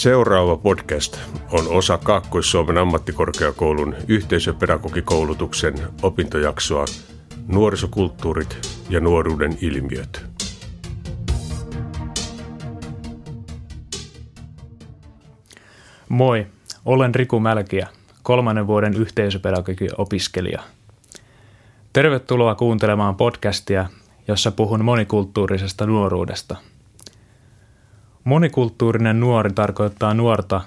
Seuraava podcast on osa Kaakkois-Suomen ammattikorkeakoulun yhteisöpedagogikoulutuksen opintojaksoa Nuorisokulttuurit ja nuoruuden ilmiöt. Moi, olen Riku Mälkiä, kolmannen vuoden yhteisöpedagogi-opiskelija. Tervetuloa kuuntelemaan podcastia, jossa puhun monikulttuurisesta nuoruudesta – Monikulttuurinen nuori tarkoittaa nuorta,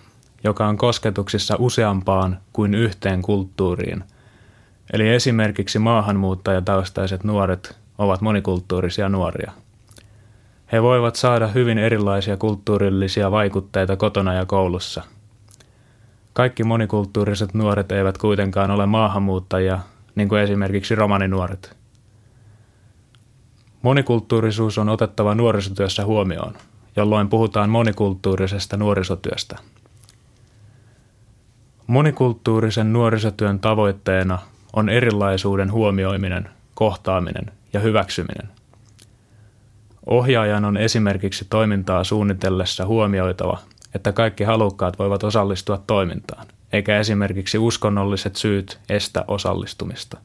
joka on kosketuksissa useampaan kuin yhteen kulttuuriin. Eli esimerkiksi maahanmuuttajataustaiset nuoret ovat monikulttuurisia nuoria. He voivat saada hyvin erilaisia kulttuurillisia vaikutteita kotona ja koulussa. Kaikki monikulttuuriset nuoret eivät kuitenkaan ole maahanmuuttajia, niin kuin esimerkiksi romaninuoret. Monikulttuurisuus on otettava nuorisotyössä huomioon – jolloin puhutaan monikulttuurisesta nuorisotyöstä. Monikulttuurisen nuorisotyön tavoitteena on erilaisuuden huomioiminen, kohtaaminen ja hyväksyminen. Ohjaajan on esimerkiksi toimintaa suunnitellessa huomioitava, että kaikki halukkaat voivat osallistua toimintaan, eikä esimerkiksi uskonnolliset syyt estä osallistumista.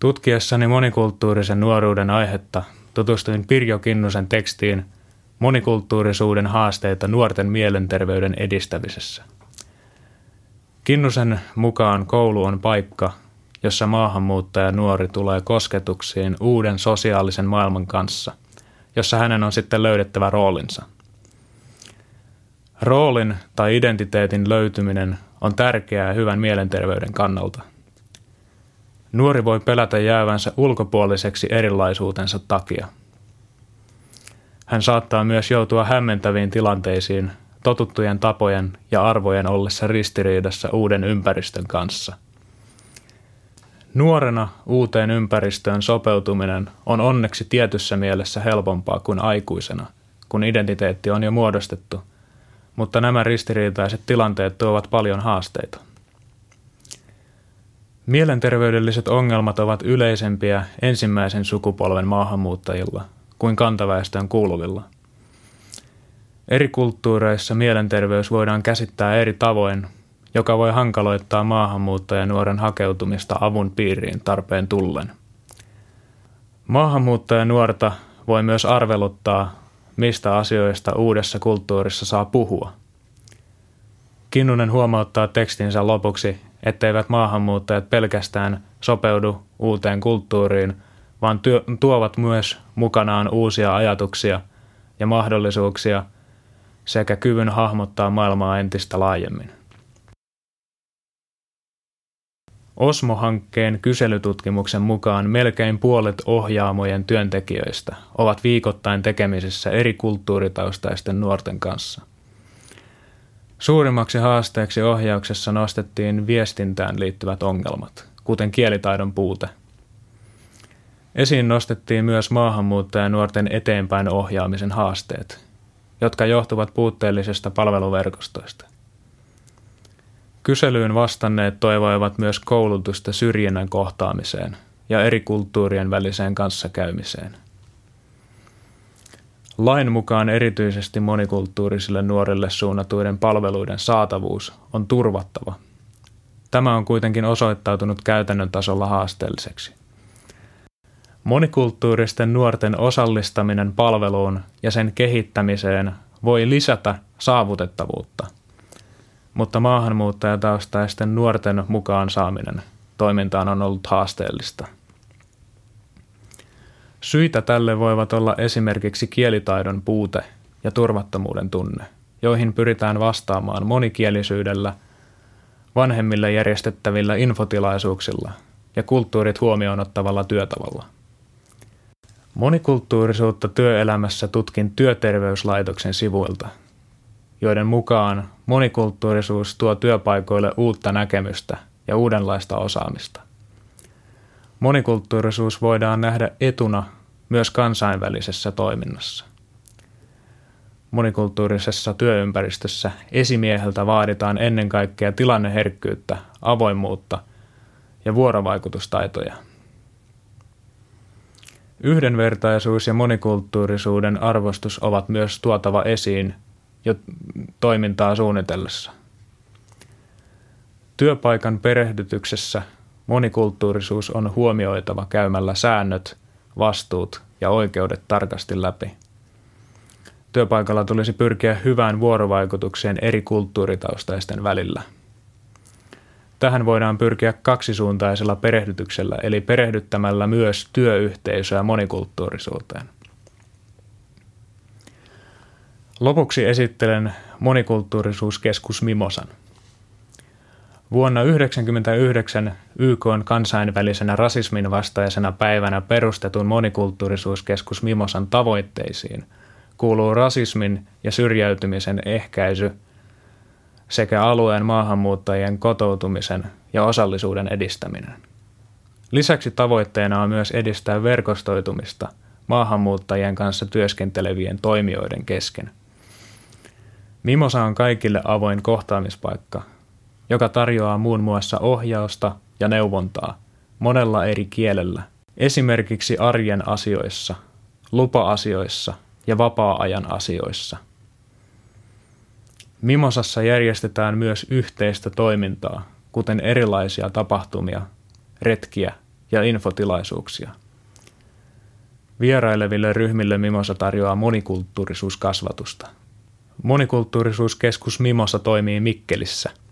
Tutkiessani monikulttuurisen nuoruuden aihetta tutustuin Pirjo Kinnusen tekstiin Monikulttuurisuuden haasteita nuorten mielenterveyden edistämisessä. Kinnusen mukaan koulu on paikka, jossa maahanmuuttaja nuori tulee kosketuksiin uuden sosiaalisen maailman kanssa, jossa hänen on sitten löydettävä roolinsa. Roolin tai identiteetin löytyminen on tärkeää hyvän mielenterveyden kannalta – Nuori voi pelätä jäävänsä ulkopuoliseksi erilaisuutensa takia. Hän saattaa myös joutua hämmentäviin tilanteisiin totuttujen tapojen ja arvojen ollessa ristiriidassa uuden ympäristön kanssa. Nuorena uuteen ympäristöön sopeutuminen on onneksi tietyssä mielessä helpompaa kuin aikuisena, kun identiteetti on jo muodostettu, mutta nämä ristiriitaiset tilanteet tuovat paljon haasteita. Mielenterveydelliset ongelmat ovat yleisempiä ensimmäisen sukupolven maahanmuuttajilla kuin kantaväestön kuuluvilla. Eri kulttuureissa mielenterveys voidaan käsittää eri tavoin, joka voi hankaloittaa maahanmuuttajan nuoren hakeutumista avun piiriin tarpeen tullen. Maahanmuuttajan nuorta voi myös arveluttaa, mistä asioista uudessa kulttuurissa saa puhua. Kinnunen huomauttaa tekstinsä lopuksi, etteivät maahanmuuttajat pelkästään sopeudu uuteen kulttuuriin, vaan työ, tuovat myös mukanaan uusia ajatuksia ja mahdollisuuksia sekä kyvyn hahmottaa maailmaa entistä laajemmin. Osmo-hankkeen kyselytutkimuksen mukaan melkein puolet ohjaamojen työntekijöistä ovat viikoittain tekemisissä eri kulttuuritaustaisten nuorten kanssa – Suurimmaksi haasteeksi ohjauksessa nostettiin viestintään liittyvät ongelmat, kuten kielitaidon puute. Esiin nostettiin myös maahanmuuttajanuorten eteenpäin ohjaamisen haasteet, jotka johtuvat puutteellisesta palveluverkostoista. Kyselyyn vastanneet toivoivat myös koulutusta syrjinnän kohtaamiseen ja eri kulttuurien väliseen kanssakäymiseen. Lain mukaan erityisesti monikulttuurisille nuorille suunnatuiden palveluiden saatavuus on turvattava. Tämä on kuitenkin osoittautunut käytännön tasolla haasteelliseksi. Monikulttuuristen nuorten osallistaminen palveluun ja sen kehittämiseen voi lisätä saavutettavuutta, mutta maahanmuuttajataustaisten nuorten mukaan saaminen toimintaan on ollut haasteellista – Syitä tälle voivat olla esimerkiksi kielitaidon puute ja turvattomuuden tunne, joihin pyritään vastaamaan monikielisyydellä, vanhemmille järjestettävillä infotilaisuuksilla ja kulttuurit huomioon ottavalla työtavalla. Monikulttuurisuutta työelämässä tutkin työterveyslaitoksen sivuilta, joiden mukaan monikulttuurisuus tuo työpaikoille uutta näkemystä ja uudenlaista osaamista – Monikulttuurisuus voidaan nähdä etuna myös kansainvälisessä toiminnassa. Monikulttuurisessa työympäristössä esimieheltä vaaditaan ennen kaikkea tilanneherkkyyttä, avoimuutta ja vuorovaikutustaitoja. Yhdenvertaisuus ja monikulttuurisuuden arvostus ovat myös tuotava esiin jo toimintaa suunnitellessa. Työpaikan perehdytyksessä monikulttuurisuus on huomioitava käymällä säännöt, vastuut ja oikeudet tarkasti läpi. Työpaikalla tulisi pyrkiä hyvään vuorovaikutukseen eri kulttuuritaustaisten välillä. Tähän voidaan pyrkiä kaksisuuntaisella perehdytyksellä, eli perehdyttämällä myös työyhteisöä monikulttuurisuuteen. Lopuksi esittelen monikulttuurisuuskeskus Mimosan. Vuonna 1999 YK kansainvälisenä rasismin vastaisena päivänä perustetun monikulttuurisuuskeskus Mimosan tavoitteisiin kuuluu rasismin ja syrjäytymisen ehkäisy sekä alueen maahanmuuttajien kotoutumisen ja osallisuuden edistäminen. Lisäksi tavoitteena on myös edistää verkostoitumista maahanmuuttajien kanssa työskentelevien toimijoiden kesken – Mimosa on kaikille avoin kohtaamispaikka, joka tarjoaa muun muassa ohjausta ja neuvontaa monella eri kielellä, esimerkiksi arjen asioissa, lupa-asioissa ja vapaa-ajan asioissa. Mimosassa järjestetään myös yhteistä toimintaa, kuten erilaisia tapahtumia, retkiä ja infotilaisuuksia. Vieraileville ryhmille Mimosa tarjoaa monikulttuurisuuskasvatusta – Monikulttuurisuuskeskus Mimosa toimii Mikkelissä –